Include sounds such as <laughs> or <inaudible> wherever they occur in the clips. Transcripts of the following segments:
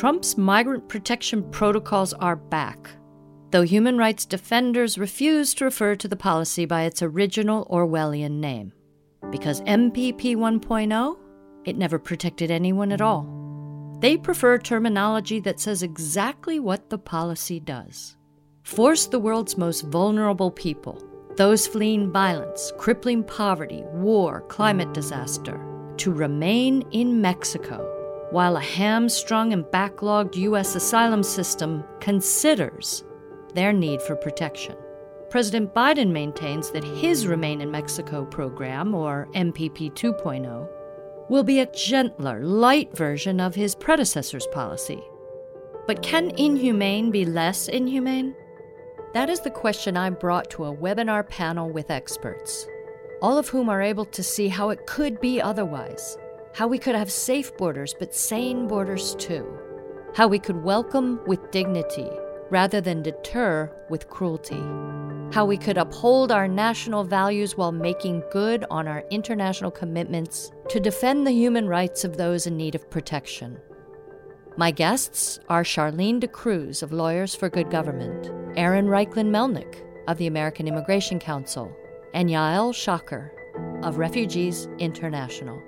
Trump's migrant protection protocols are back, though human rights defenders refuse to refer to the policy by its original Orwellian name. Because MPP 1.0, it never protected anyone at all. They prefer terminology that says exactly what the policy does force the world's most vulnerable people, those fleeing violence, crippling poverty, war, climate disaster, to remain in Mexico while a hamstrung and backlogged U.S. asylum system considers their need for protection. President Biden maintains that his Remain in Mexico program, or MPP 2.0, will be a gentler, light version of his predecessor's policy. But can inhumane be less inhumane? That is the question I brought to a webinar panel with experts, all of whom are able to see how it could be otherwise, how we could have safe borders but sane borders too, how we could welcome with dignity rather than deter with cruelty how we could uphold our national values while making good on our international commitments to defend the human rights of those in need of protection. My guests are Charlene D'Cruz of Lawyers for Good Government, Aaron Reichlin Melnick of the American Immigration Council, and Yael Schacher of Refugees International.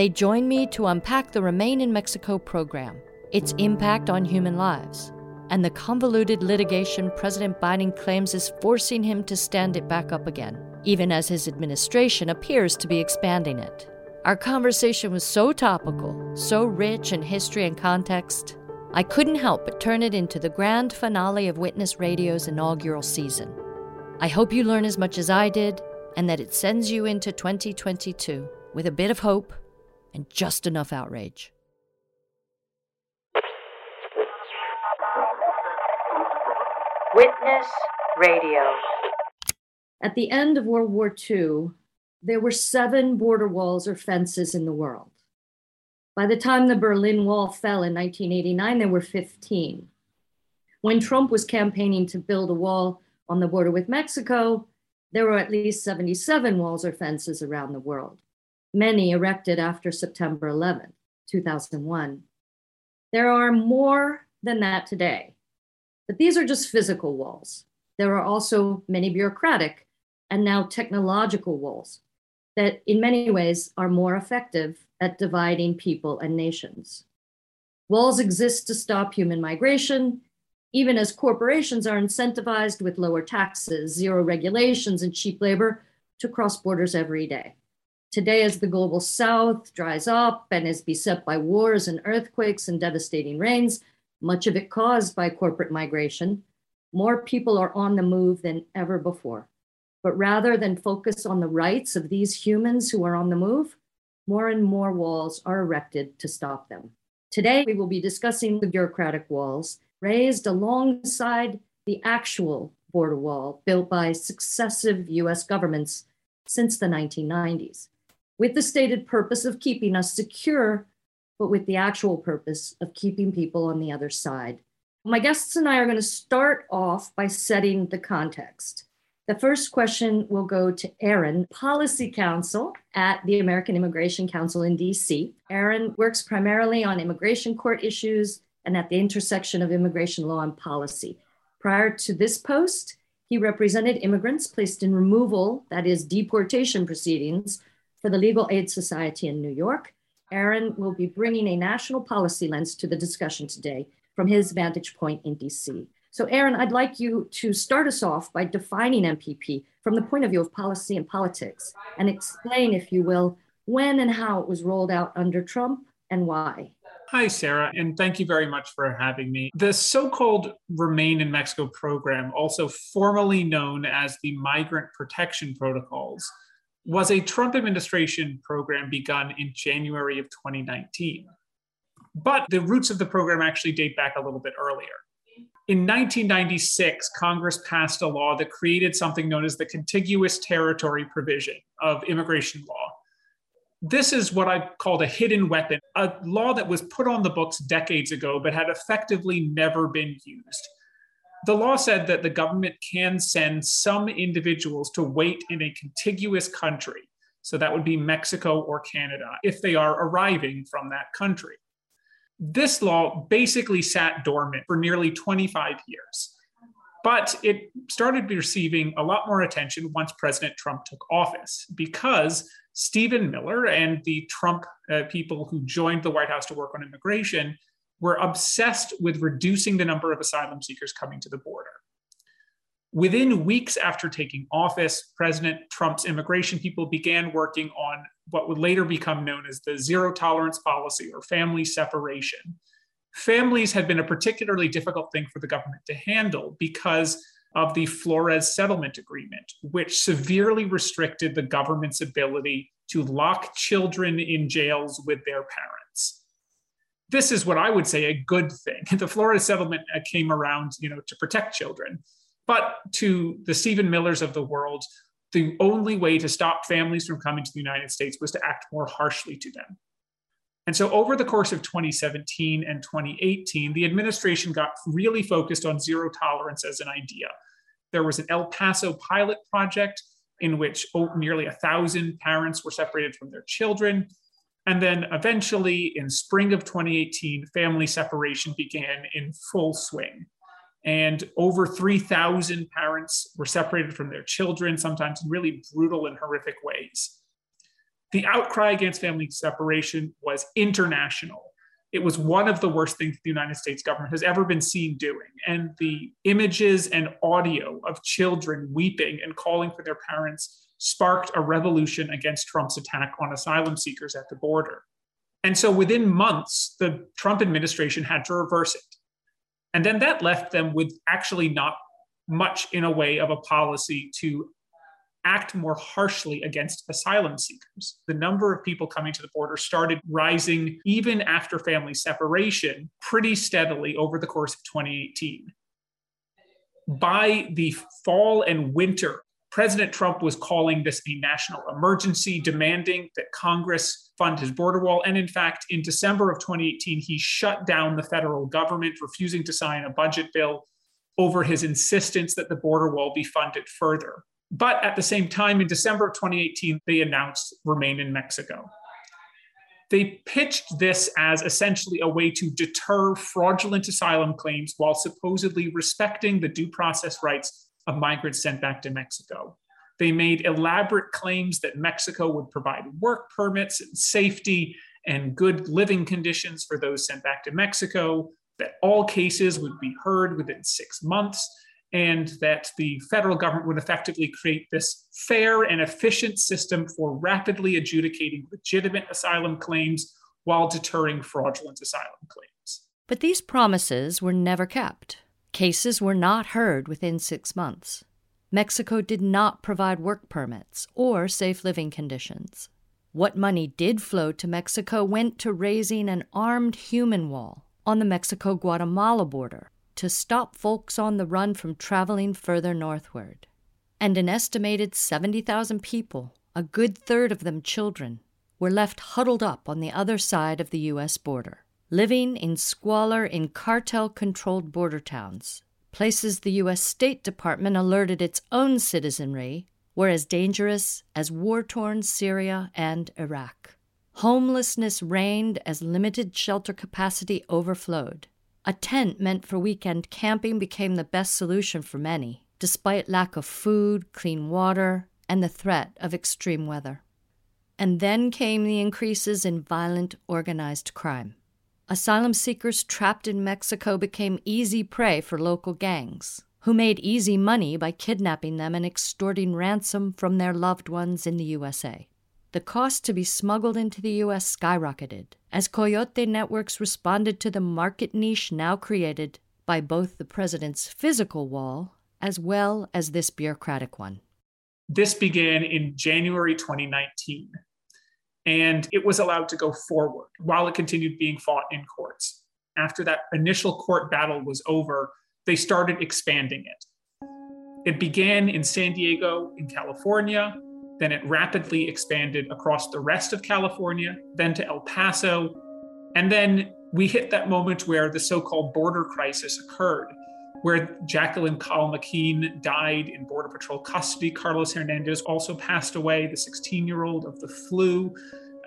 They join me to unpack the Remain in Mexico program, its impact on human lives, and the convoluted litigation President Biden claims is forcing him to stand it back up again, even as his administration appears to be expanding it. Our conversation was so topical, so rich in history and context, I couldn't help but turn it into the grand finale of Witness Radio's inaugural season. I hope you learn as much as I did, and that it sends you into 2022 with a bit of hope and just enough outrage. Witness Radio. At the end of World War II, there were seven border walls or fences in the world. By the time the Berlin Wall fell in 1989, there were 15. When Trump was campaigning to build a wall on the border with Mexico, there were at least 77 walls or fences around the world, many erected after September 11, 2001. There are more than that today. But these are just physical walls. There are also many bureaucratic and now technological walls that, in many ways, are more effective at dividing people and nations. Walls exist to stop human migration, even as corporations are incentivized with lower taxes, zero regulations, and cheap labor to cross borders every day. Today, as the global south dries up and is beset by wars and earthquakes and devastating rains, much of it caused by corporate migration, more people are on the move than ever before. But rather than focus on the rights of these humans who are on the move, more and more walls are erected to stop them. Today, we will be discussing the bureaucratic walls raised alongside the actual border wall built by successive US governments since the 1990s, with the stated purpose of keeping us secure but with the actual purpose of keeping people on the other side. My guests and I are going to start off by setting the context. The first question will go to Aaron, Policy Counsel at the American Immigration Council in DC. Aaron works primarily on immigration court issues and at the intersection of immigration law and policy. Prior to this post, he represented immigrants placed in removal, that is, deportation proceedings, for the Legal Aid Society in New York Aaron will be bringing a national policy lens to the discussion today from his vantage point in DC. So, Aaron, I'd like you to start us off by defining MPP from the point of view of policy and politics and explain, if you will, when and how it was rolled out under Trump and why. Hi, Sarah, and thank you very much for having me. The so called Remain in Mexico program, also formally known as the Migrant Protection Protocols, was a Trump administration program begun in January of 2019. But the roots of the program actually date back a little bit earlier. In 1996, Congress passed a law that created something known as the contiguous territory provision of immigration law. This is what I called a hidden weapon, a law that was put on the books decades ago but had effectively never been used the law said that the government can send some individuals to wait in a contiguous country. So that would be Mexico or Canada if they are arriving from that country. This law basically sat dormant for nearly 25 years. But it started receiving a lot more attention once President Trump took office because Stephen Miller and the Trump uh, people who joined the White House to work on immigration were obsessed with reducing the number of asylum seekers coming to the border. Within weeks after taking office, President Trump's immigration people began working on what would later become known as the zero tolerance policy or family separation. Families had been a particularly difficult thing for the government to handle because of the Flores settlement agreement, which severely restricted the government's ability to lock children in jails with their parents. This is what I would say a good thing. <laughs> The Flores settlement uh, came around, you know, to protect children. But to the Stephen Millers of the world, the only way to stop families from coming to the United States was to act more harshly to them. And so, over the course of 2017 and 2018, the administration got really focused on zero tolerance as an idea. There was an El Paso pilot project in which nearly a thousand parents were separated from their children. And then eventually, in spring of 2018, family separation began in full swing and over 3,000 parents were separated from their children, sometimes in really brutal and horrific ways. The outcry against family separation was international. It was one of the worst things the United States government has ever been seen doing. And the images and audio of children weeping and calling for their parents sparked a revolution against Trump's attack on asylum seekers at the border. And so within months, the Trump administration had to reverse it. And then that left them with actually not much in a way of a policy to act more harshly against asylum seekers. The number of people coming to the border started rising even after family separation pretty steadily over the course of 2018. By the fall and winter, President Trump was calling this a national emergency, demanding that Congress fund his border wall. And in fact, in December of 2018, he shut down the federal government, refusing to sign a budget bill over his insistence that the border wall be funded further. But at the same time, in December of 2018, they announced Remain in Mexico. They pitched this as essentially a way to deter fraudulent asylum claims while supposedly respecting the due process rights of migrants sent back to Mexico. They made elaborate claims that Mexico would provide work permits and safety and good living conditions for those sent back to Mexico, that all cases would be heard within six months, and that the federal government would effectively create this fair and efficient system for rapidly adjudicating legitimate asylum claims while deterring fraudulent asylum claims. But these promises were never kept. Cases were not heard within six months. Mexico did not provide work permits or safe living conditions. What money did flow to Mexico went to raising an armed human wall on the Mexico Guatemala border to stop folks on the run from traveling further northward. And an estimated 70,000 people, a good third of them children, were left huddled up on the other side of the U.S. border living in squalor in cartel controlled border towns, places the U.S. State Department alerted its own citizenry were as dangerous as war torn Syria and Iraq. Homelessness reigned as limited shelter capacity overflowed. A tent meant for weekend camping became the best solution for many, despite lack of food, clean water, and the threat of extreme weather. And then came the increases in violent organized crime asylum seekers trapped in Mexico became easy prey for local gangs, who made easy money by kidnapping them and extorting ransom from their loved ones in the USA. The cost to be smuggled into the U.S. skyrocketed as coyote networks responded to the market niche now created by both the president's physical wall as well as this bureaucratic one. This began in January 2019 and it was allowed to go forward while it continued being fought in courts. After that initial court battle was over, they started expanding it. It began in San Diego, in California, then it rapidly expanded across the rest of California, then to El Paso, and then we hit that moment where the so called border crisis occurred where Jakelin Caal Maquín died in Border Patrol custody. Carlos Hernandez also passed away, the 16 year old of the flu.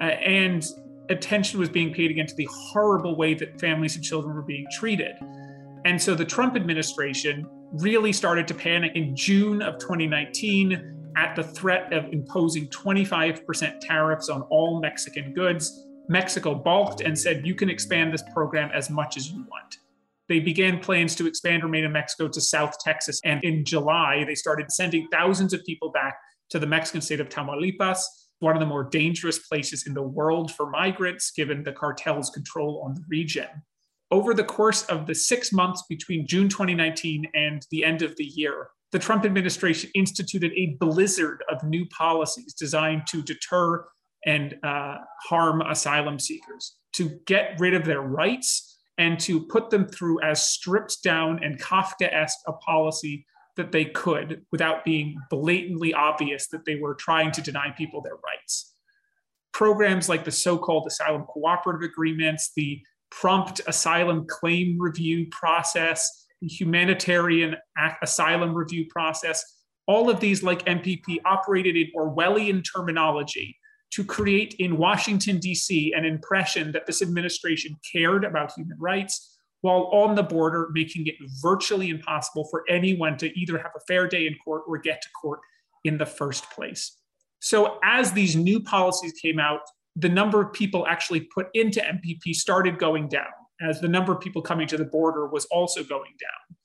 Uh, and attention was being paid again to the horrible way that families and children were being treated. And so the Trump administration really started to panic in June of 2019 at the threat of imposing 25% tariffs on all Mexican goods. Mexico balked and said, You can expand this program as much as you want. They began plans to expand Remain in Mexico to South Texas. And in July, they started sending thousands of people back to the Mexican state of Tamaulipas, one of the more dangerous places in the world for migrants, given the cartel's control on the region. Over the course of the six months between June 2019 and the end of the year, the Trump administration instituted a blizzard of new policies designed to deter and uh, harm asylum seekers, to get rid of their rights, and to put them through as stripped down and Kafkaesque a policy that they could without being blatantly obvious that they were trying to deny people their rights. Programs like the so called asylum cooperative agreements, the prompt asylum claim review process, the humanitarian asylum review process, all of these, like MPP, operated in Orwellian terminology to create in Washington, D.C., an impression that this administration cared about human rights, while on the border, making it virtually impossible for anyone to either have a fair day in court or get to court in the first place. So, as these new policies came out, the number of people actually put into MPP started going down, as the number of people coming to the border was also going down.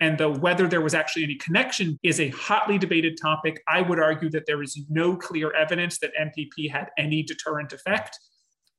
And the whether there was actually any connection is a hotly debated topic. I would argue that there is no clear evidence that MPP had any deterrent effect.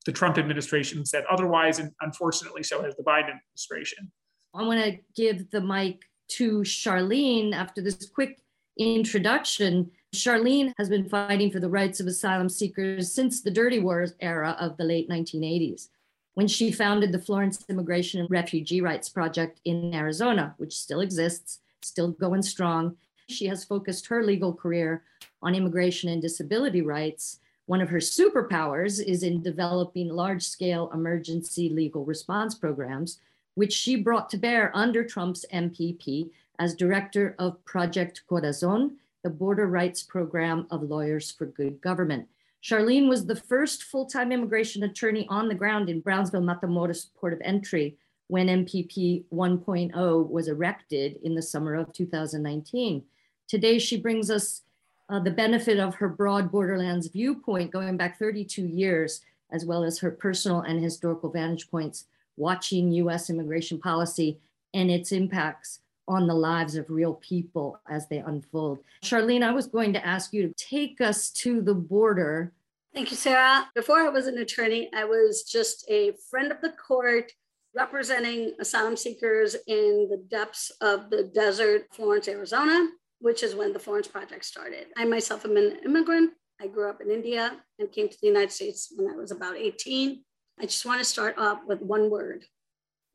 The Trump administration said otherwise, and unfortunately, so has the Biden administration. I want to give the mic to Charlene after this quick introduction. Charlene has been fighting for the rights of asylum seekers since the Dirty Wars era of the late 1980s when she founded the Florence Immigration and Refugee Rights Project in Arizona, which still exists, still going strong. She has focused her legal career on immigration and disability rights. One of her superpowers is in developing large scale emergency legal response programs, which she brought to bear under Trump's MPP as director of Project Corazon, the border rights program of Lawyers for Good Government. Charlene was the first full-time immigration attorney on the ground in Brownsville, Matamoros port of entry when MPP 1.0 was erected in the summer of 2019. Today, she brings us uh, the benefit of her broad borderlands viewpoint going back 32 years, as well as her personal and historical vantage points watching US immigration policy and its impacts on the lives of real people as they unfold. Charlene, I was going to ask you to take us to the border. Thank you, Sarah. Before I was an attorney, I was just a friend of the court representing asylum seekers in the depths of the desert, Florence, Arizona, which is when the Florence Project started. I myself am an immigrant. I grew up in India and came to the United States when I was about 18. I just want to start off with one word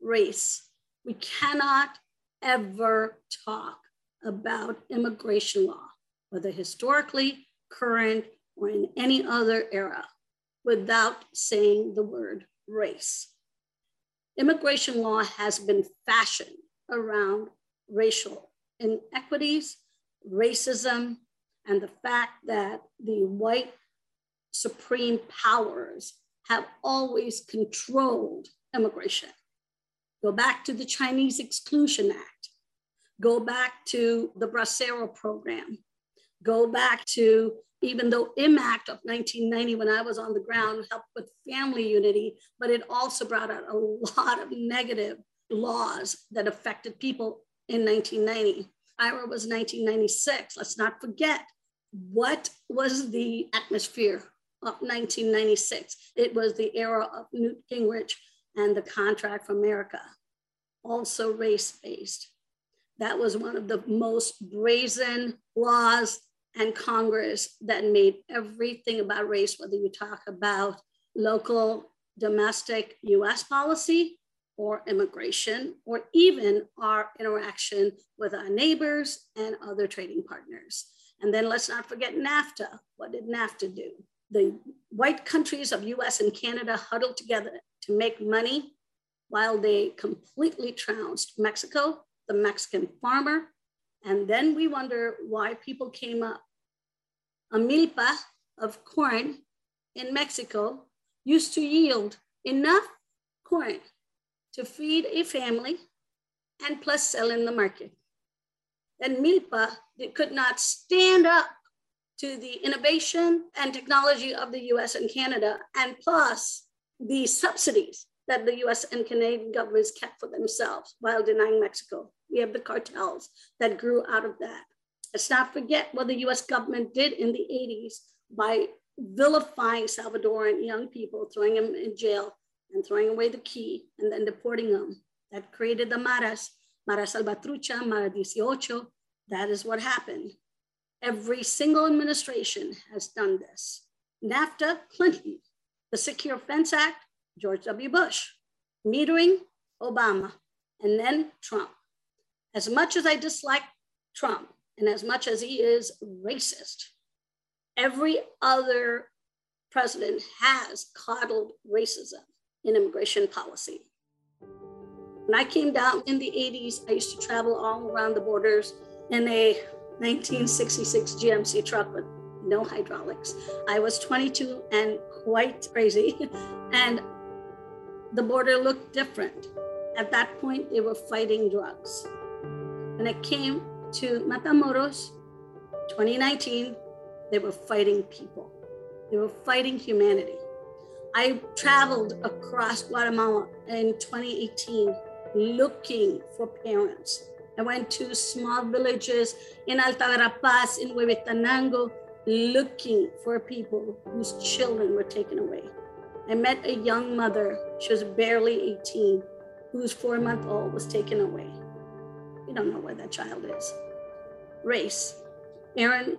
race. We cannot ever talk about immigration law, whether historically, current, or in any other era, without saying the word race. Immigration law has been fashioned around racial inequities, racism, and the fact that the white supreme powers have always controlled immigration. Go back to the Chinese Exclusion Act. Go back to the Bracero program. Go back to even though IMMACT of 1990, when I was on the ground, helped with family unity, but it also brought out a lot of negative laws that affected people in 1990. IRA was 1996. Let's not forget what was the atmosphere of 1996. It was the era of Newt Gingrich and the Contract for America, also race based. That was one of the most brazen laws and Congress that made everything about race, whether you talk about local, domestic US policy or immigration, or even our interaction with our neighbors and other trading partners. And then let's not forget NAFTA. What did NAFTA do? The white countries of US and Canada huddled together to make money while they completely trounced Mexico, the Mexican farmer. And then we wonder why people came up. A milpa of corn in Mexico used to yield enough corn to feed a family and plus sell in the market. And Milpa could not stand up to the innovation and technology of the US and Canada, and plus the subsidies that the US and Canadian governments kept for themselves while denying Mexico. We have the cartels that grew out of that. Let's not forget what the US government did in the 80s by vilifying Salvadoran young people, throwing them in jail and throwing away the key and then deporting them. That created the Maras, Mara Salvatrucha, Mara 18. That is what happened. Every single administration has done this. NAFTA, Clinton. The Secure Fence Act, George W. Bush. Metering, Obama. And then Trump. As much as I dislike Trump and as much as he is racist, every other president has coddled racism in immigration policy. When I came down in the 80s, I used to travel all around the borders in a 1966 GMC truck with no hydraulics. I was 22 and quite crazy, <laughs> and the border looked different. At that point, they were fighting drugs. When it came to Matamoros, 2019, they were fighting people. They were fighting humanity. I traveled across Guatemala in 2018 looking for parents. I went to small villages in Alta Verapaz, in Huehuetenango, looking for people whose children were taken away. I met a young mother, she was barely 18, whose four month old was taken away. We don't know where that child is. Race. Aaron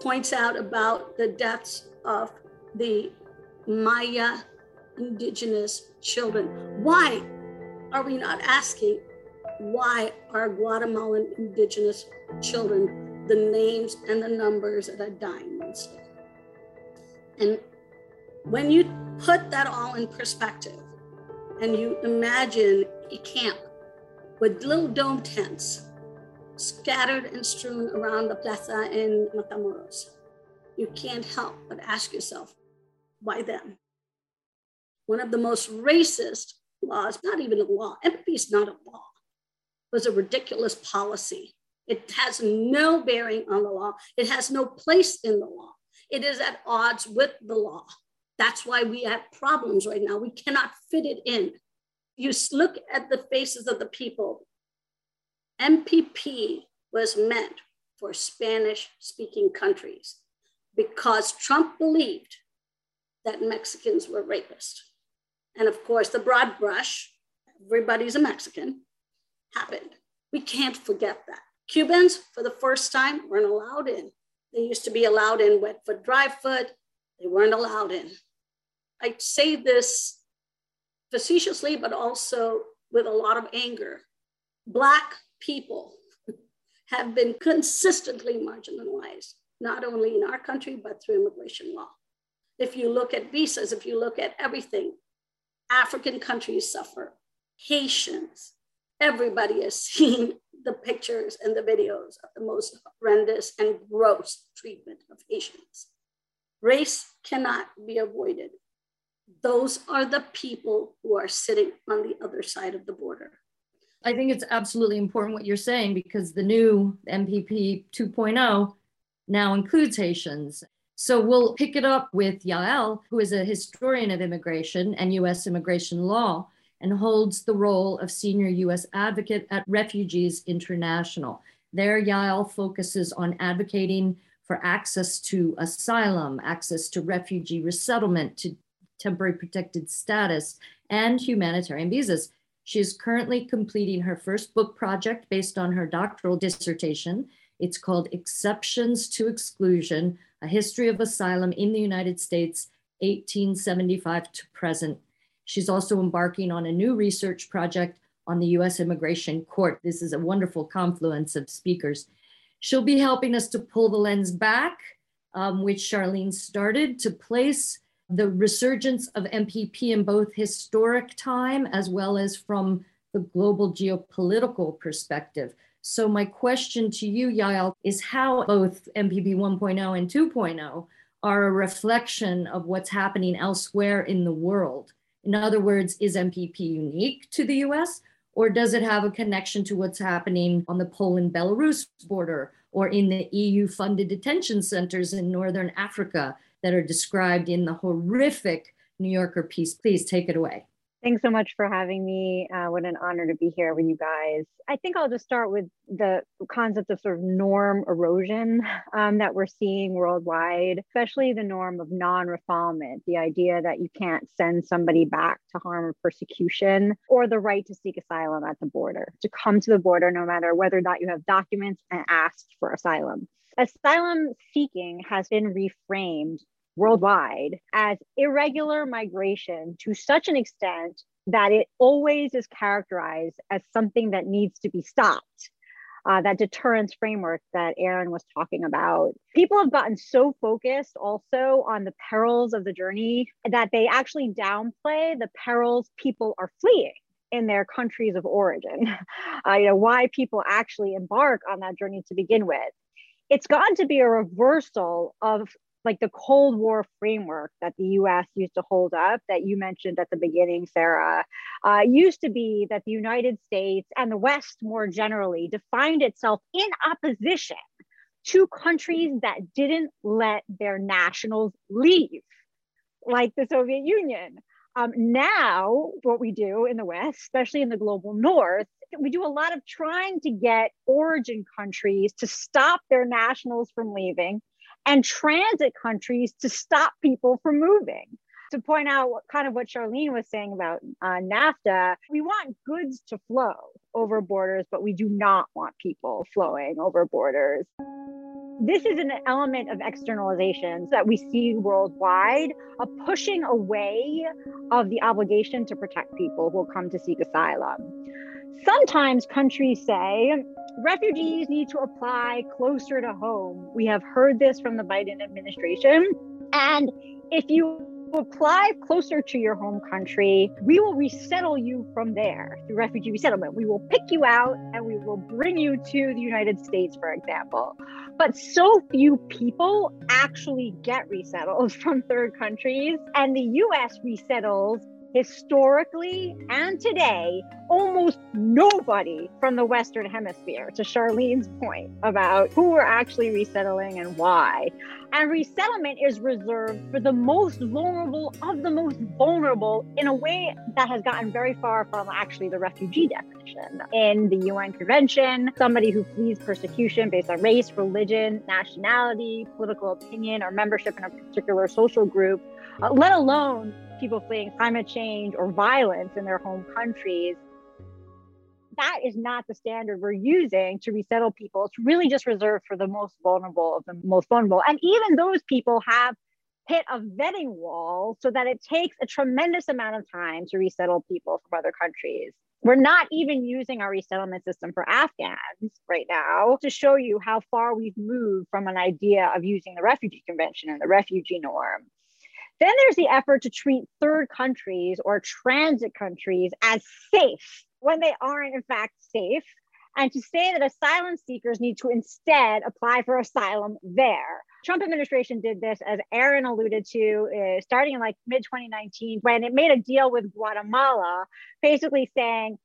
points out about the deaths of the Maya indigenous children. Why are we not asking why are Guatemalan indigenous children the names and the numbers that are dying instead? And when you put that all in perspective and you imagine a camp with little dome tents scattered and strewn around the plaza in Matamoros, you can't help but ask yourself, why them? One of the most racist laws, not even a law, MPP is not a law, was a ridiculous policy. It has no bearing on the law. It has no place in the law. It is at odds with the law. That's why we have problems right now. We cannot fit it in. You look at the faces of the people. MPP was meant for Spanish speaking countries because Trump believed that Mexicans were rapists. And of course, the broad brush, everybody's a Mexican, happened. We can't forget that. Cubans, for the first time, weren't allowed in. They used to be allowed in wet foot, dry foot. They weren't allowed in. I say this facetiously, but also with a lot of anger. Black people <laughs> have been consistently marginalized, not only in our country, but through immigration law. If you look at visas, if you look at everything, African countries suffer, Haitians, everybody has <laughs> seen the pictures and the videos of the most horrendous and gross treatment of Haitians. Race cannot be avoided. Those are the people who are sitting on the other side of the border. I think it's absolutely important what you're saying because the new MPP 2.0 now includes Haitians. So we'll pick it up with Yael, who is a historian of immigration and US immigration law and holds the role of senior US advocate at Refugees International. There, Yael focuses on advocating for access to asylum, access to refugee resettlement, to temporary protected status, and humanitarian visas. She is currently completing her first book project based on her doctoral dissertation. It's called Exceptions to Exclusion A History of Asylum in the United States, 1875 to present. She's also embarking on a new research project on the US Immigration Court. This is a wonderful confluence of speakers. She'll be helping us to pull the lens back, um, which Charlene started, to place the resurgence of MPP in both historic time as well as from the global geopolitical perspective. So my question to you, Yael, is how both MPP 1.0 and 2.0 are a reflection of what's happening elsewhere in the world. In other words, is MPP unique to the US or does it have a connection to what's happening on the Poland Belarus border or in the EU funded detention centers in Northern Africa that are described in the horrific New Yorker piece? Please take it away. Thanks so much for having me. Uh, what an honor to be here with you guys. I think I'll just start with the concept of sort of norm erosion um, that we're seeing worldwide, especially the norm of non refoulement, the idea that you can't send somebody back to harm or persecution, or the right to seek asylum at the border, to come to the border no matter whether or not you have documents and asked for asylum. Asylum seeking has been reframed worldwide as irregular migration to such an extent that it always is characterized as something that needs to be stopped. Uh, that deterrence framework that Aaron was talking about. People have gotten so focused also on the perils of the journey that they actually downplay the perils people are fleeing in their countries of origin. <laughs> Uh, you know, why people actually embark on that journey to begin with. It's gotten to be a reversal of like the Cold War framework that the US used to hold up, that you mentioned at the beginning, Sarah, uh, used to be that the United States and the West more generally defined itself in opposition to countries that didn't let their nationals leave, like the Soviet Union. Um, now, what we do in the West, especially in the global North, we do a lot of trying to get origin countries to stop their nationals from leaving and transit countries to stop people from moving. To point out what, kind of what Charlene was saying about uh, NAFTA, we want goods to flow over borders, but we do not want people flowing over borders. This is an element of externalizations that we see worldwide, a pushing away of the obligation to protect people who will come to seek asylum. Sometimes countries say refugees need to apply closer to home. We have heard this from the Biden administration. And if you apply closer to your home country, we will resettle you from there through refugee resettlement. We will pick you out and we will bring you to the United States, for example. But so few people actually get resettled <laughs> from third countries, and the US resettles historically and today, almost nobody from the Western Hemisphere, to Charlene's point about who we're actually resettling and why. And resettlement is reserved for the most vulnerable of the most vulnerable in a way that has gotten very far from actually the refugee definition. In the UN Convention, somebody who flees persecution based on race, religion, nationality, political opinion, or membership in a particular social group, uh, let alone people fleeing climate change or violence in their home countries. That is not the standard we're using to resettle people. It's really just reserved for the most vulnerable of the most vulnerable. And even those people have hit a vetting wall so that it takes a tremendous amount of time to resettle people from other countries. We're not even using our resettlement system for Afghans right now to show you how far we've moved from an idea of using the Refugee Convention and the refugee norm. Then there's the effort to treat third countries or transit countries as safe when they aren't, in fact, safe. And to say that asylum seekers need to instead apply for asylum there. Trump administration did this, as Aaron alluded to, uh, starting in like mid 2019, when it made a deal with Guatemala, basically saying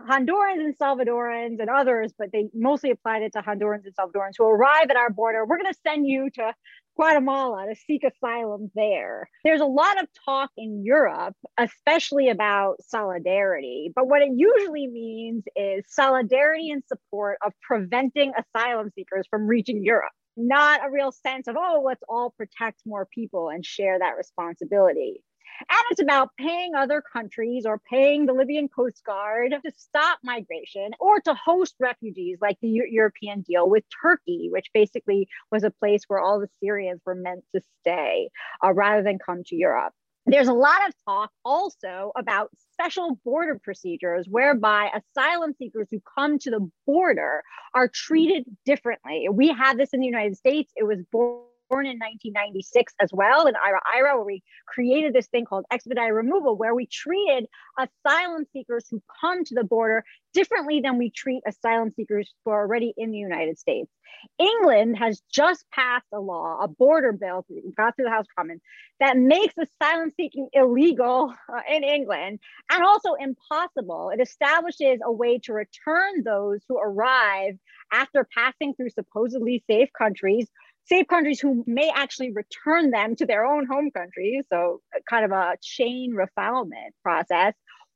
Hondurans and Salvadorans and others, but they mostly applied it to Hondurans and Salvadorans who arrive at our border. We're going to send you to Guatemala to seek asylum there. There's a lot of talk in Europe, especially about solidarity, but what it usually means is solidarity and support of preventing asylum seekers from reaching Europe. Not a real sense of, oh, let's all protect more people and share that responsibility. And it's about paying other countries or paying the Libyan Coast Guard to stop migration or to host refugees, like the U- European deal with Turkey, which basically was a place where all the Syrians were meant to stay uh, rather than come to Europe. There's a lot of talk also about special border procedures whereby asylum seekers who come to the border are treated differently. We had this in the United States. It was born born in 1996 as well in IRA IRA, where we created this thing called expedited removal, where we treated asylum seekers who come to the border differently than we treat asylum seekers who are already in the United States. England has just passed a law, a border bill, got through the House of Commons, that makes asylum seeking illegal uh, in England and also impossible. It establishes a way to return those who arrive after passing through supposedly safe countries safe countries who may actually return them to their own home countries. So, kind of a chain refoulement process,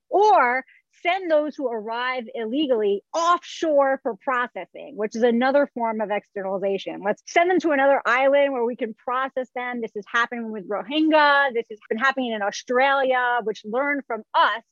or send those who arrive illegally offshore for processing, which is another form of externalization. Let's send them to another island where we can process them. This is happening with Rohingya. This has been happening in Australia, which learned from us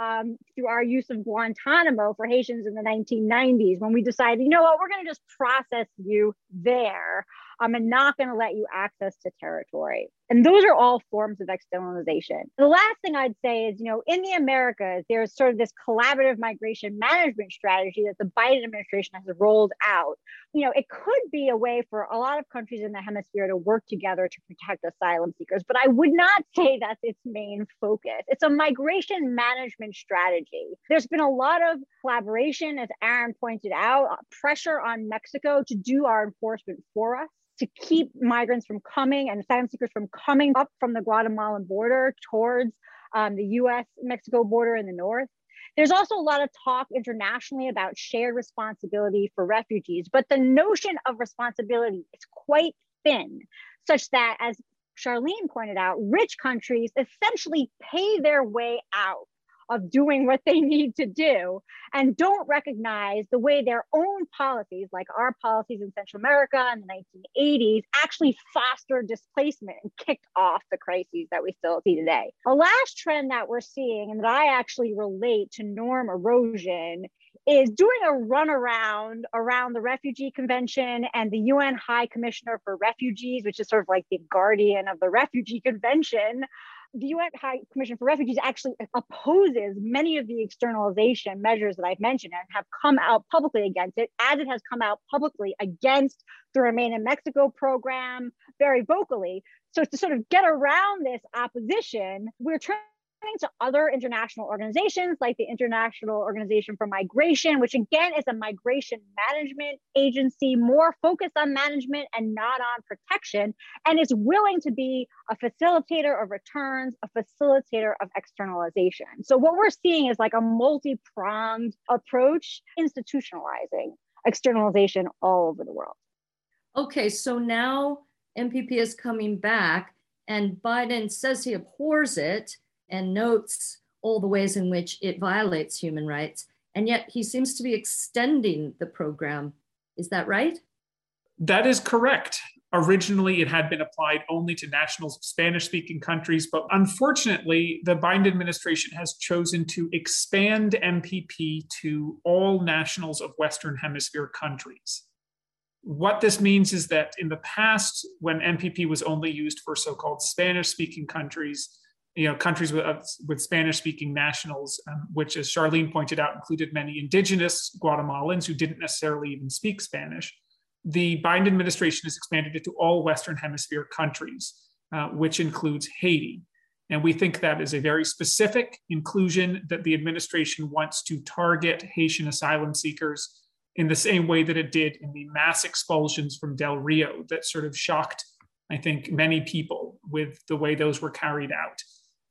um, through our use of Guantanamo for Haitians in the 1990s when we decided, you know what, we're going to just process you there and not going to let you access to territory. And those are all forms of externalization. The last thing I'd say is, you know, in the Americas, there's sort of this collaborative migration management strategy that the Biden administration has rolled out. You know, it could be a way for a lot of countries in the hemisphere to work together to protect asylum seekers, but I would not <laughs> say that's its main focus. It's a migration management strategy. There's been a lot of collaboration, as Aaron pointed out, pressure on Mexico to do our enforcement for us to keep migrants from coming and asylum seekers from coming up from the Guatemalan border towards um, the US Mexico border in the north. There's also a lot of talk internationally about shared responsibility for refugees, but the notion of responsibility is quite thin, such that, as Charlene pointed out, rich countries essentially pay their way out of doing what they need to do and don't recognize the way their own policies, like our policies in Central America in the 1980s, actually fostered displacement and kicked off the crises that we still see today. A last trend that we're seeing, and that I actually relate to norm erosion, is doing a runaround around the Refugee Convention and the UN High Commissioner for Refugees, which is sort of like the guardian of the Refugee Convention, the UN High Commission for Refugees actually opposes many of the externalization measures that I've mentioned and have come out publicly against it, as it has come out publicly against the Remain in Mexico program very vocally. So to sort of get around this opposition, we're trying to other international organizations like the International Organization for Migration, which again is a migration management agency, more focused on management and not on protection, and is willing to be a facilitator of returns, a facilitator of externalization. So, what we're seeing is like a multi pronged approach, institutionalizing externalization all over the world. Okay, so now MPP is coming back, and Biden says he abhors it and notes all the ways in which it violates human rights. And yet he seems to be extending the program. Is that right? That is correct. Originally, it had been applied only to nationals of Spanish speaking countries, but unfortunately, the Biden administration has chosen to expand MPP to all nationals of Western Hemisphere countries. What this means is that in the past, when MPP was only used for so called Spanish speaking countries, you know, countries with, with Spanish-speaking nationals, um, which, as Charlene pointed out, included many indigenous Guatemalans who didn't necessarily even speak Spanish. The Biden administration has expanded it to all Western Hemisphere countries, uh, which includes Haiti. And we think that is a very specific inclusion that the administration wants to target Haitian asylum seekers in the same way that it did in the mass expulsions from Del Rio that sort of shocked, I think, many people with the way those were carried out.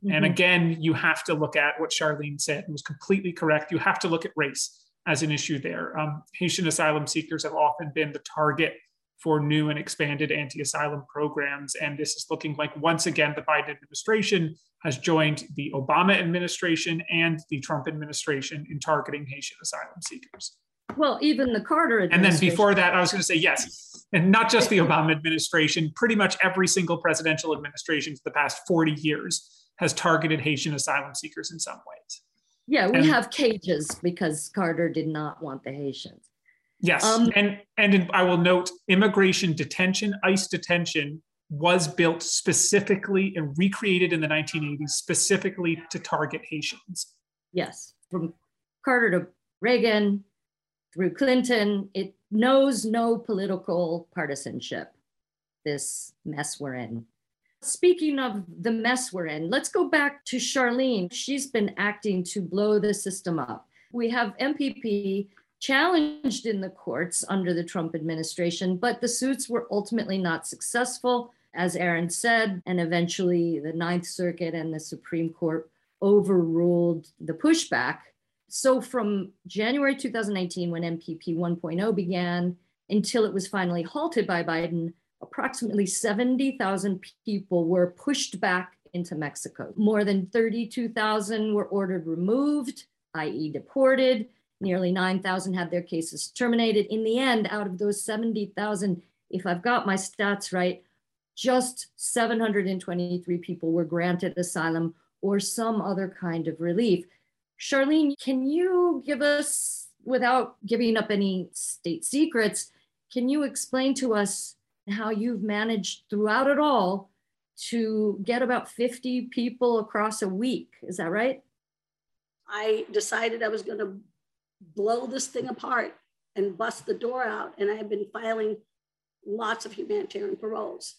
Mm-hmm. And again, you have to look at what Charlene said. It was completely correct. You have to look at race as an issue there. Um, Haitian asylum seekers have often been the target for new and expanded anti asylum programs. And this is looking like once again, the Biden administration has joined the Obama administration and the Trump administration in targeting Haitian asylum seekers. Well, even the Carter And then before that, I was going to say yes. And not just the Obama administration, pretty much every single presidential administration for the past 40 years has targeted Haitian asylum seekers in some ways. Yeah, we and, have cages because Carter did not want the Haitians. Yes, um, and and in, I will note, immigration detention, ICE detention, was built specifically and recreated in the 1980s specifically to target Haitians. Yes, from Carter to Reagan through Clinton, it knows no political partisanship. this mess we're in. Speaking of the mess we're in, let's go back to Charlene. She's been acting to blow the system up. We have MPP challenged in the courts under the Trump administration, but the suits were ultimately not successful, as Aaron said, and eventually the Ninth Circuit and the Supreme Court overruled the pushback. So from January 2019, when MPP 1.0 began, until it was finally halted by Biden, approximately 70,000 people were pushed back into Mexico. More than 32,000 were ordered removed, i.e., deported. Nearly 9,000 had their cases terminated. In the end, out of those 70,000, if I've got my stats right, just 723 people were granted asylum or some other kind of relief. Charlene, can you give us, without giving up any state secrets, can you explain to us how you've managed throughout it all to get about 50 people across a week. Is that right? I decided I was going to blow this thing apart and bust the door out. And I have been filing lots of humanitarian paroles.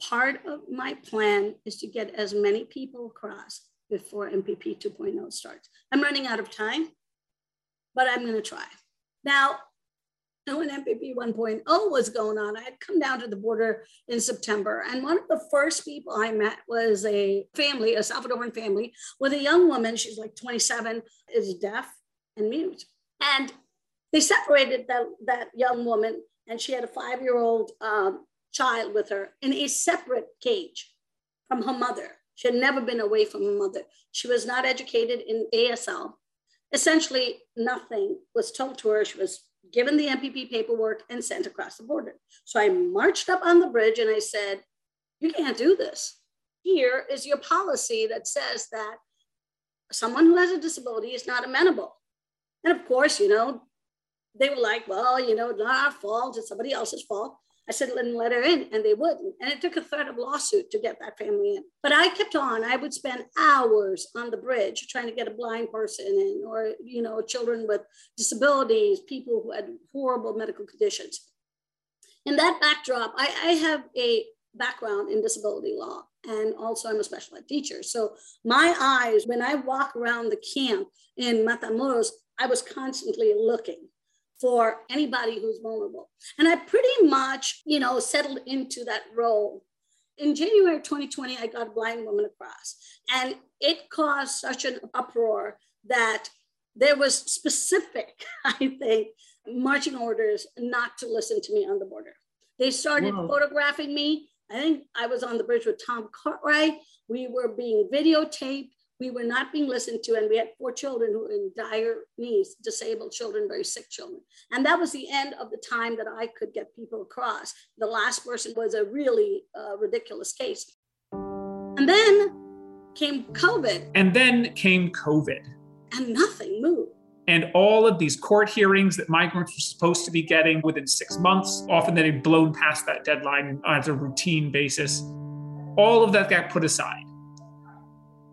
Part of my plan is to get as many people across before MPP 2.0 starts. I'm running out of time, but I'm going to try. Now, when MPP 1.0 was going on, I had come down to the border in September. And one of the first people I met was a family, a Salvadoran family, with a young woman. She's like 27, is deaf and mute. And they separated that, that young woman, and she had a five year old um, child with her in a separate cage from her mother. She had never been away from her mother. She was not educated in ASL. Essentially, nothing was told to her. She was given the MPP paperwork and sent across the border. So I marched up on the bridge and I said, You can't do this. Here is your policy that says that someone who has a disability is not amenable. And of course, you know, they were like, Well, you know, not our fault, it's somebody else's fault. I said, let, let her in, and they wouldn't. And it took a threat of lawsuit to get that family in. But I kept on. I would spend hours on the bridge trying to get a blind person in, or, you know, children with disabilities, people who had horrible medical conditions. In that backdrop, I, I have a background in disability law, and also I'm a special ed teacher. So my eyes, when I walk around the camp in Matamoros, I was constantly looking for anybody who's vulnerable. And I pretty much, you know, settled into that role. In January 2020, I got a blind woman across, and it caused such an uproar that there was specific, <laughs> I think, marching orders not to listen to me on the border. They started Whoa. photographing me. I think I was on the bridge with Tom Cartwright. We were being videotaped we were not being listened to and we had four children who were in dire needs disabled children very sick children. And that was the end of the time that i could get people across. The last person was a really uh, ridiculous case. And then came covid. And then came covid. And nothing moved. And all of these court hearings that migrants were supposed to be getting within six months, often they had blown past that deadline on a routine basis. All of that got put aside.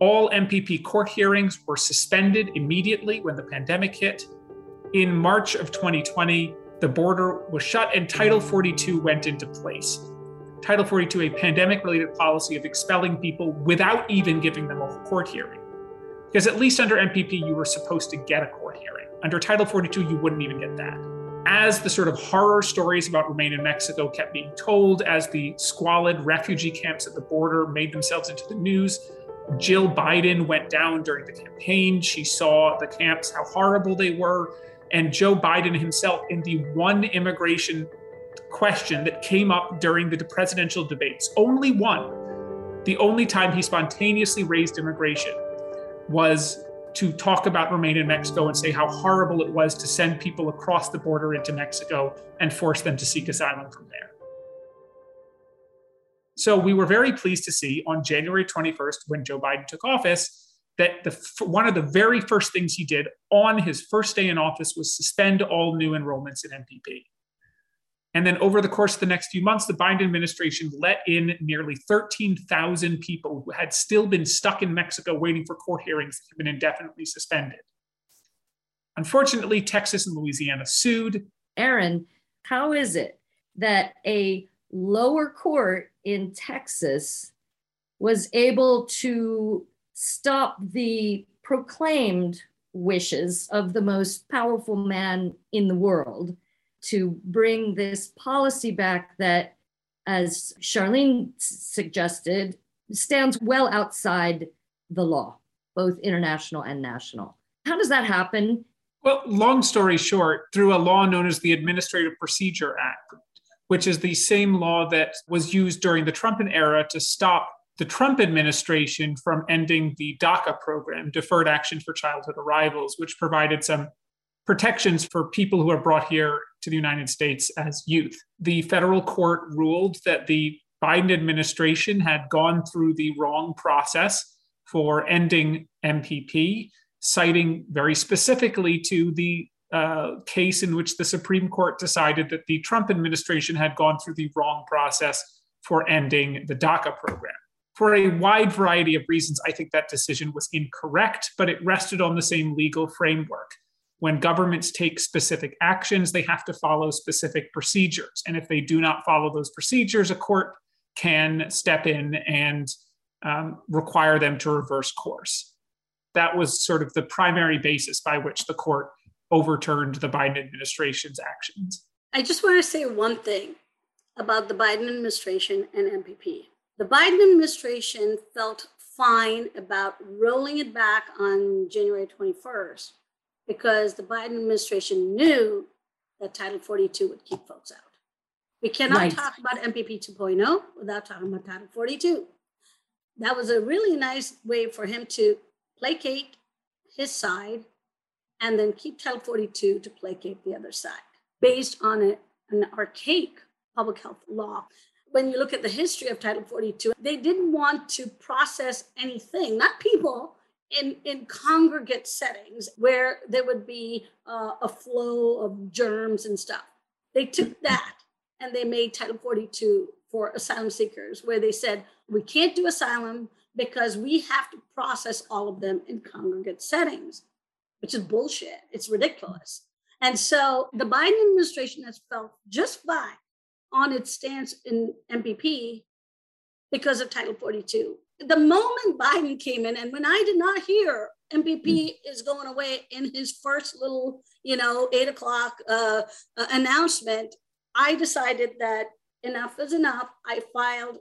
All MPP court hearings were suspended immediately when the pandemic hit. In March of 2020, the border was shut and Title 42 went into place. Title 42, a pandemic related policy of expelling people without even giving them a court hearing. Because at least under MPP, you were supposed to get a court hearing. Under Title 42, you wouldn't even get that. As the sort of horror stories about Remain in Mexico kept being told, as the squalid refugee camps at the border made themselves into the news, Jill Biden went down during the campaign. She saw the camps, how horrible they were. And Joe Biden himself, in the one immigration question that came up during the presidential debates, only one, the only time he spontaneously raised immigration was to talk about Remain in Mexico and say how horrible it was to send people across the border into Mexico and force them to seek asylum from. So we were very pleased to see on January 21st, when Joe Biden took office, that the, one of the very first things he did on his first day in office was suspend all new enrollments in MPP. And then over the course of the next few months, the Biden administration let in nearly 13,000 people who had still been stuck in Mexico waiting for court hearings that had been indefinitely suspended. Unfortunately, Texas and Louisiana sued. Aaron, how is it that a lower court in Texas was able to stop the proclaimed wishes of the most powerful man in the world to bring this policy back that, as Charlene suggested, stands well outside the law, both international and national. How does that happen? Well, long story short, through a law known as the Administrative Procedure Act, which is the same law that was used during the Trump era to stop the Trump administration from ending the DACA program, Deferred Action for Childhood Arrivals, which provided some protections for people who are brought here to the United States as youth. The federal court ruled that the Biden administration had gone through the wrong process for ending MPP, citing very specifically to the uh, case in which the Supreme Court decided that the Trump administration had gone through the wrong process for ending the DACA program. For a wide variety of reasons, I think that decision was incorrect, but it rested on the same legal framework. When governments take specific actions, they have to follow specific procedures. And if they do not follow those procedures, a court can step in and um, require them to reverse course. That was sort of the primary basis by which the court overturned the Biden administration's actions. I just want to say one thing about the Biden administration and MPP. The Biden administration felt fine about rolling it back on January 21st because the Biden administration knew that Title 42 would keep folks out. We cannot right. talk about MPP 2.0 without talking about Title 42. That was a really nice way for him to placate his side and then keep Title 42 to placate the other side based on a, an archaic public health law. When you look at the history of Title 42, they didn't want to process anything, not people, in, in congregate settings where there would be uh, a flow of germs and stuff. They took that and they made Title 42 for asylum seekers, where they said, we can't do asylum because we have to process all of them in congregate settings which is bullshit. It's ridiculous. And so the Biden administration has felt just fine on its stance in MPP because of Title 42. The moment Biden came in, and when I did not hear MPP mm. is going away in his first little, you know, eight o'clock uh, uh, announcement, I decided that enough is enough. I filed,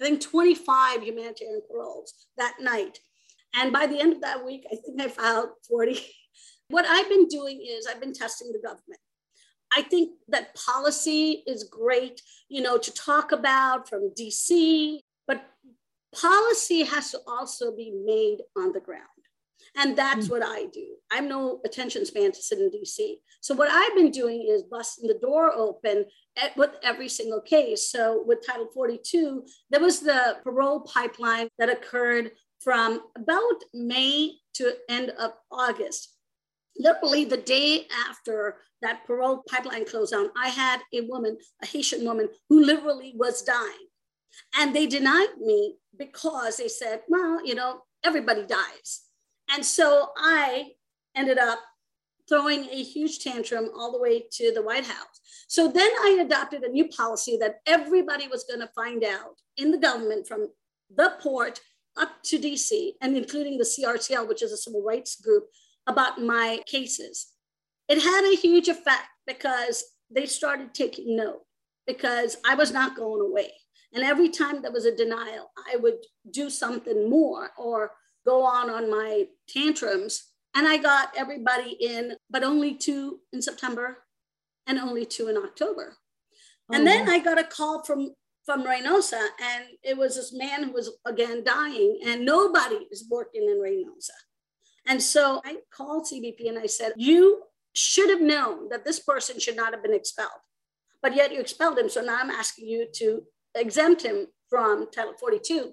I think, 25 humanitarian paroles that night. And by the end of that week, I think I filed 40. <laughs> What I've been doing is I've been testing the government. I think that policy is great, you know, to talk about from DC, but policy has to also be made on the ground. And that's mm. what I do. I'm no attention span to sit in DC. So what I've been doing is busting the door open at, with every single case. So with Title 42, there was the parole pipeline that occurred from about May to end of August. Literally the day after that parole pipeline closed down, I had a woman, a Haitian woman, who literally was dying. And they denied me because they said, well, you know, everybody dies. And so I ended up throwing a huge tantrum all the way to the White House. So then I adopted a new policy that everybody was going to find out in the government from the port up to DC and including the CRCL, which is a civil rights group, about my cases. It had a huge effect because they started taking note because I was not going away. And every time there was a denial, I would do something more or go on on my tantrums. And I got everybody in, but only two in September and only two in October. Oh, and then I got a call from from Reynosa, and it was this man who was again dying, and nobody is working in Reynosa. And so I called CBP and I said, You should have known that this person should not have been expelled, but yet you expelled him. So now I'm asking you to exempt him from Title 42.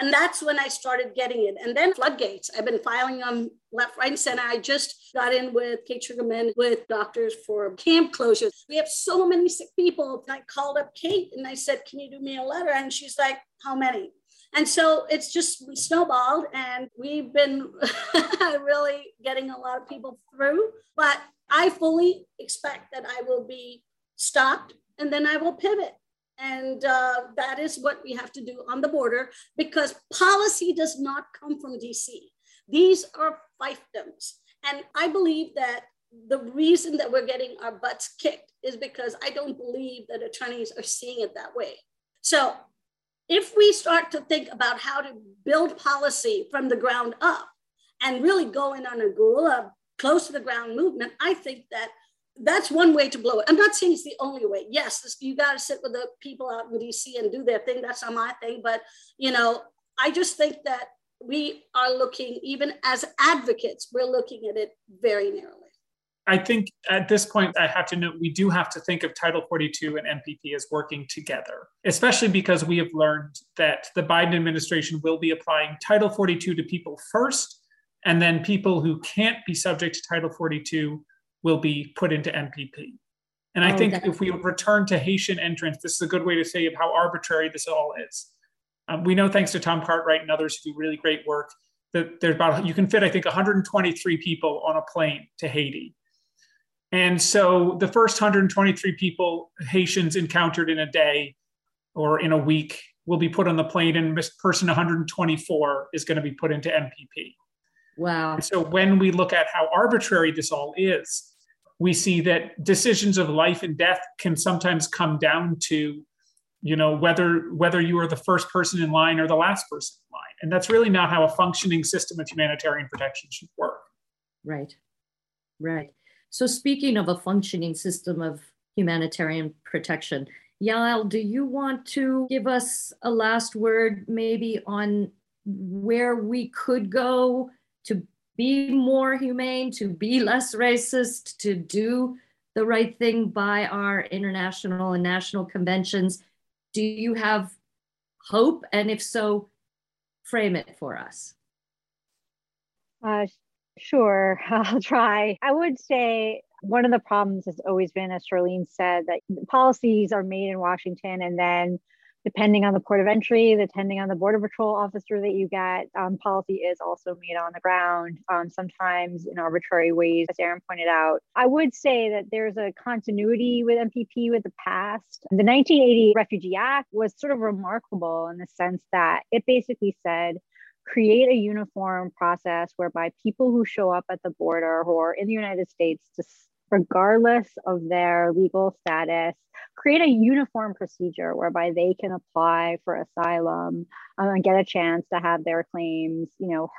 And that's when I started getting it. And then floodgates. I've been filing them left, right, and center. I just got in with Kate Sugarman with doctors for camp closures. We have so many sick people. And I called up Kate and I said, Can you do me a letter? And she's like, How many? And so it's just we snowballed, and we've been <laughs> really getting a lot of people through. But I fully expect that I will be stopped and then I will pivot And uh, that is what we have to do on the border because policy does not come from DC. These are fiefdoms. And I believe that the reason that we're getting our butts kicked is because I don't believe that attorneys are seeing it that way. So if we start to think about how to build policy from the ground up and really go in on a guerrilla close to the ground movement, I think that that's one way to blow it. I'm not saying it's the only way. Yes, this, you got to sit with the people out in DC and do their thing. That's not my thing. But, you know, I just think that we are looking, even as advocates, we're looking at it very narrowly. I think at this point, I have to note we do have to think of Title 42 and MPP as working together, especially because we have learned that the Biden administration will be applying Title 42 to people first, and then people who can't be subject to Title 42 will be put into MPP. And I oh, think if we return to Haitian entrance, this is a good way to say of how arbitrary this all is. Um, we know, thanks to Tom Cartwright and others who do really great work, that there's about you can fit, I think, 123 people on a plane to Haiti. And so the first 123 people Haitians encountered in a day or in a week will be put on the plane, and person 124 is going to be put into MPP. Wow. And so when we look at how arbitrary this all is, we see that decisions of life and death can sometimes come down to, you know, whether whether you are the first person in line or the last person in line. And that's really not how a functioning system of humanitarian protection should work. Right. Right. So speaking of a functioning system of humanitarian protection, Yael, do you want to give us a last word maybe on where we could go to be more humane, to be less racist, to do the right thing by our international and national conventions. Do you have hope? And if so, frame it for us. Uh, sure, <laughs> I'll try. I would say one of the problems has always been, as Charlene said, that policies are made in Washington and then depending on the port of entry, depending on the border patrol officer that you get, um, policy is also made on the ground, um, sometimes in arbitrary ways, as Aaron pointed out. I would say that there's a continuity with MPP with the past. The 1980 Refugee Act was sort of remarkable in the sense that it basically said, create a uniform process whereby people who show up at the border who are in the United States to regardless of their legal status, create a uniform procedure whereby they can apply for asylum um, and get a chance to have their claims, you know,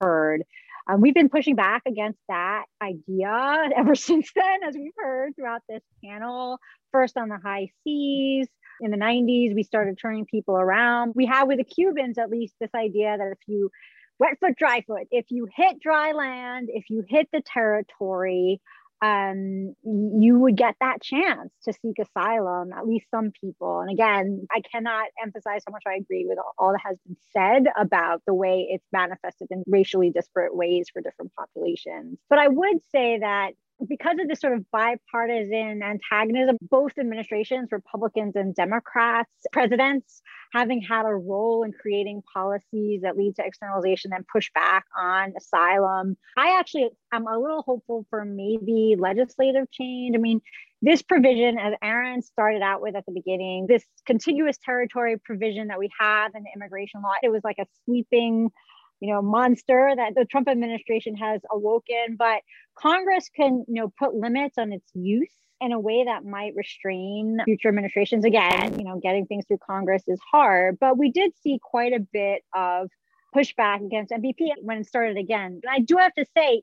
heard. Um, we've been pushing back against that idea <laughs> ever since then, as we've heard throughout this panel. First on the high seas in the 90s, we started turning people around. We have with the Cubans, at least, this idea that if you wet foot, dry foot, if you hit dry land, if you hit the territory, um, you would get that chance to seek asylum, at least some people. And again, I cannot emphasize how much I agree with all, all that has been said about the way it's manifested in racially disparate ways for different populations. But I would say that because of this sort of bipartisan antagonism, both administrations, Republicans and Democrats, presidents having had a role in creating policies that lead to externalization and push back on asylum. I actually am a little hopeful for maybe legislative change. I mean, this provision, as Aaron started out with at the beginning, this contiguous territory provision that we have in the immigration law, it was like a sweeping you know monster that the Trump administration has awoken but Congress can you know put limits on its use in a way that might restrain future administrations. Again you know getting things through Congress is hard but we did see quite a bit of pushback against MPP when it started again. And I do have to say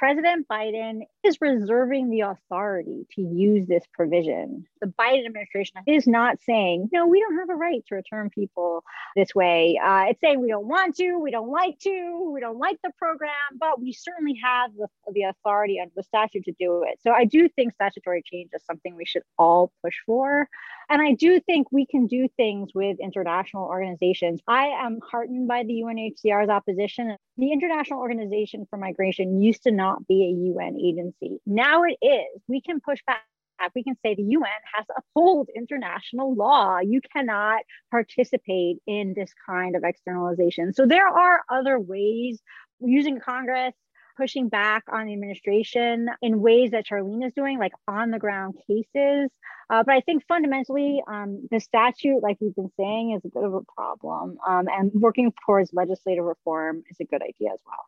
President Biden is reserving the authority to use this provision. The Biden administration is not saying, no, we don't have a right to return people this way. Uh, it's saying we don't want to, we don't like to, we don't like the program, but we certainly have the, the authority under the statute to do it. So I do think statutory change is something we should all push for. And I do think we can do things with international organizations. I am heartened by the UNHCR's opposition. The International Organization for Migration used to not be a UN agency. Now it is. We can push back we can say the UN has to uphold international law. You cannot participate in this kind of externalization. So there are other ways using Congress pushing back on the administration in ways that Charlene is doing, like on the ground cases. Uh, but I think fundamentally, um, the statute, like we've been saying, is a bit of a problem. Um, and working towards legislative reform is a good idea as well.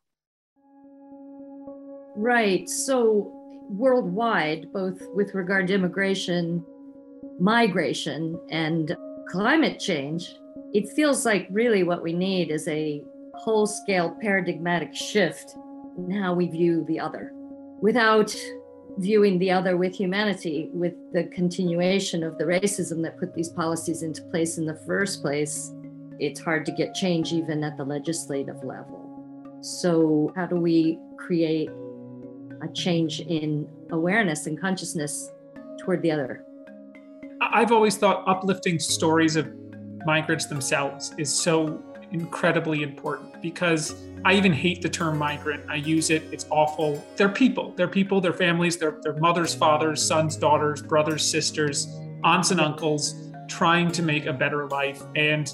Right. So, worldwide, both with regard to immigration, migration, and climate change, it feels like really what we need is a whole scale paradigmatic shift in how we view the other without viewing the other with humanity, with the continuation of the racism that put these policies into place in the first place. It's hard to get change even at the legislative level. So, how do we create a change in awareness and consciousness toward the other? I've always thought uplifting stories of migrants themselves is so incredibly important because I even hate the term migrant. I use it, it's awful. They're people, they're people, they're families, they're, they're mothers, fathers, sons, daughters, brothers, sisters, aunts, and uncles trying to make a better life. And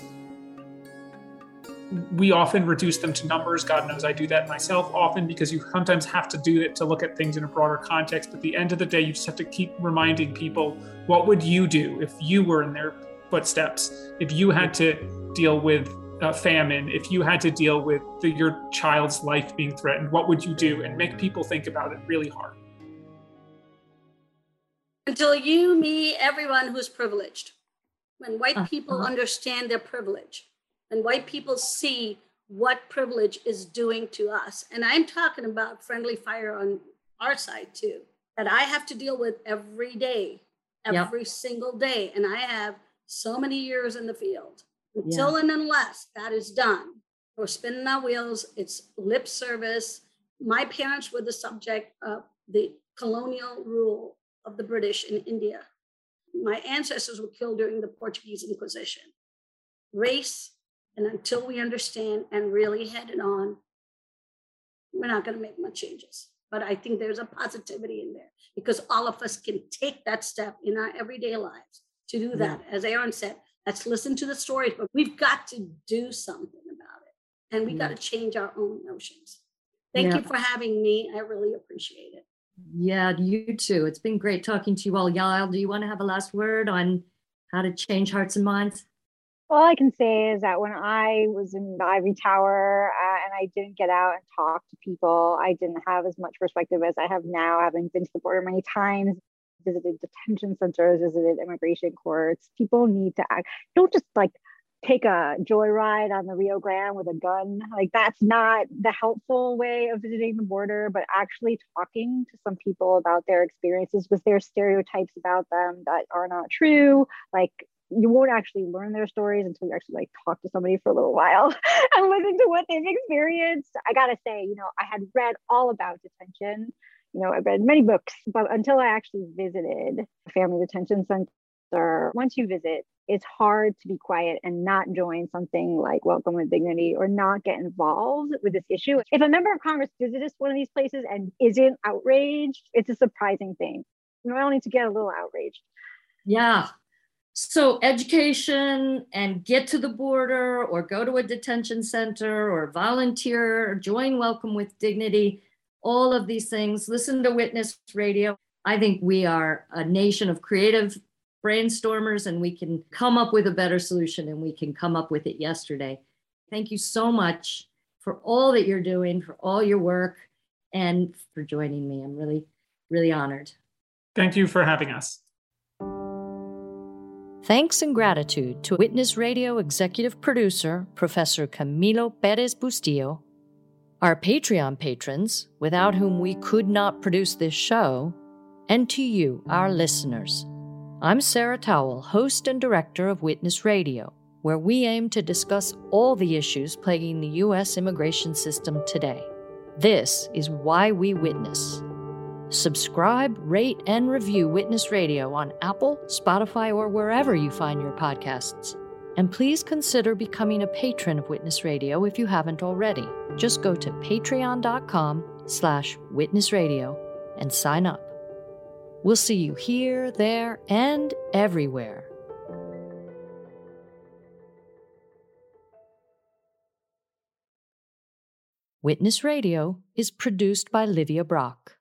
we often reduce them to numbers. God knows I do that myself often because you sometimes have to do it to look at things in a broader context. But at the end of the day, you just have to keep reminding people what would you do if you were in their footsteps, if you had to deal with uh, famine, if you had to deal with the, your child's life being threatened, what would you do? And make people think about it really hard. Until you, me, everyone who's privileged. When white uh-huh. people understand their privilege, and white people see what privilege is doing to us. And I'm talking about friendly fire on our side too, that I have to deal with every day, every yep. single day. And I have so many years in the field until yeah. and unless that is done, we're spinning our wheels. It's lip service. My parents were the subject of the colonial rule of the British in India. My ancestors were killed during the Portuguese Inquisition. Race, and until we understand and really head it on, we're not going to make much changes. But I think there's a positivity in there because all of us can take that step in our everyday lives to do that. Yeah. As Aaron said, Let's listen to the stories, but we've got to do something about it. And we yeah. got to change our own notions. Thank yeah. you for having me. I really appreciate it. Yeah, you too. It's been great talking to you all. Yael, do you want to have a last word on how to change hearts and minds? All I can say is that when I was in the Ivory Tower uh, and I didn't get out and talk to people, I didn't have as much perspective as I have now, having been to the border many times visited detention centers, visited immigration courts. People need to act. Don't just like take a joyride on the Rio Grande with a gun. Like that's not the helpful way of visiting the border, but actually talking to some people about their experiences with their stereotypes about them that are not true. Like you won't actually learn their stories until you actually like talk to somebody for a little while <laughs> and listen to what they've experienced. I gotta say, you know, I had read all about detention you know, I've read many books, but until I actually visited a family detention center, once you visit, it's hard to be quiet and not join something like Welcome with Dignity or not get involved with this issue. If a member of Congress visits one of these places and isn't outraged, it's a surprising thing. You know, I only need to get a little outraged. Yeah. So, education and get to the border or go to a detention center or volunteer or join Welcome with Dignity all of these things. Listen to Witness Radio. I think we are a nation of creative brainstormers and we can come up with a better solution and we can come up with it yesterday. Thank you so much for all that you're doing, for all your work, and for joining me. I'm really, really honored. Thank you for having us. Thanks and gratitude to Witness Radio executive producer, Professor Camilo Perez Bustillo, our Patreon patrons, without whom we could not produce this show, and to you, our listeners. I'm Sarah Towle, host and director of Witness Radio, where we aim to discuss all the issues plaguing the U.S. immigration system today. This is why we witness. Subscribe, rate, and review Witness Radio on Apple, Spotify, or wherever you find your podcasts. And please consider becoming a patron of Witness Radio if you haven't already. Just go to patreon.com slash witnessradio and sign up. We'll see you here, there, and everywhere. Witness Radio is produced by Livia Brock.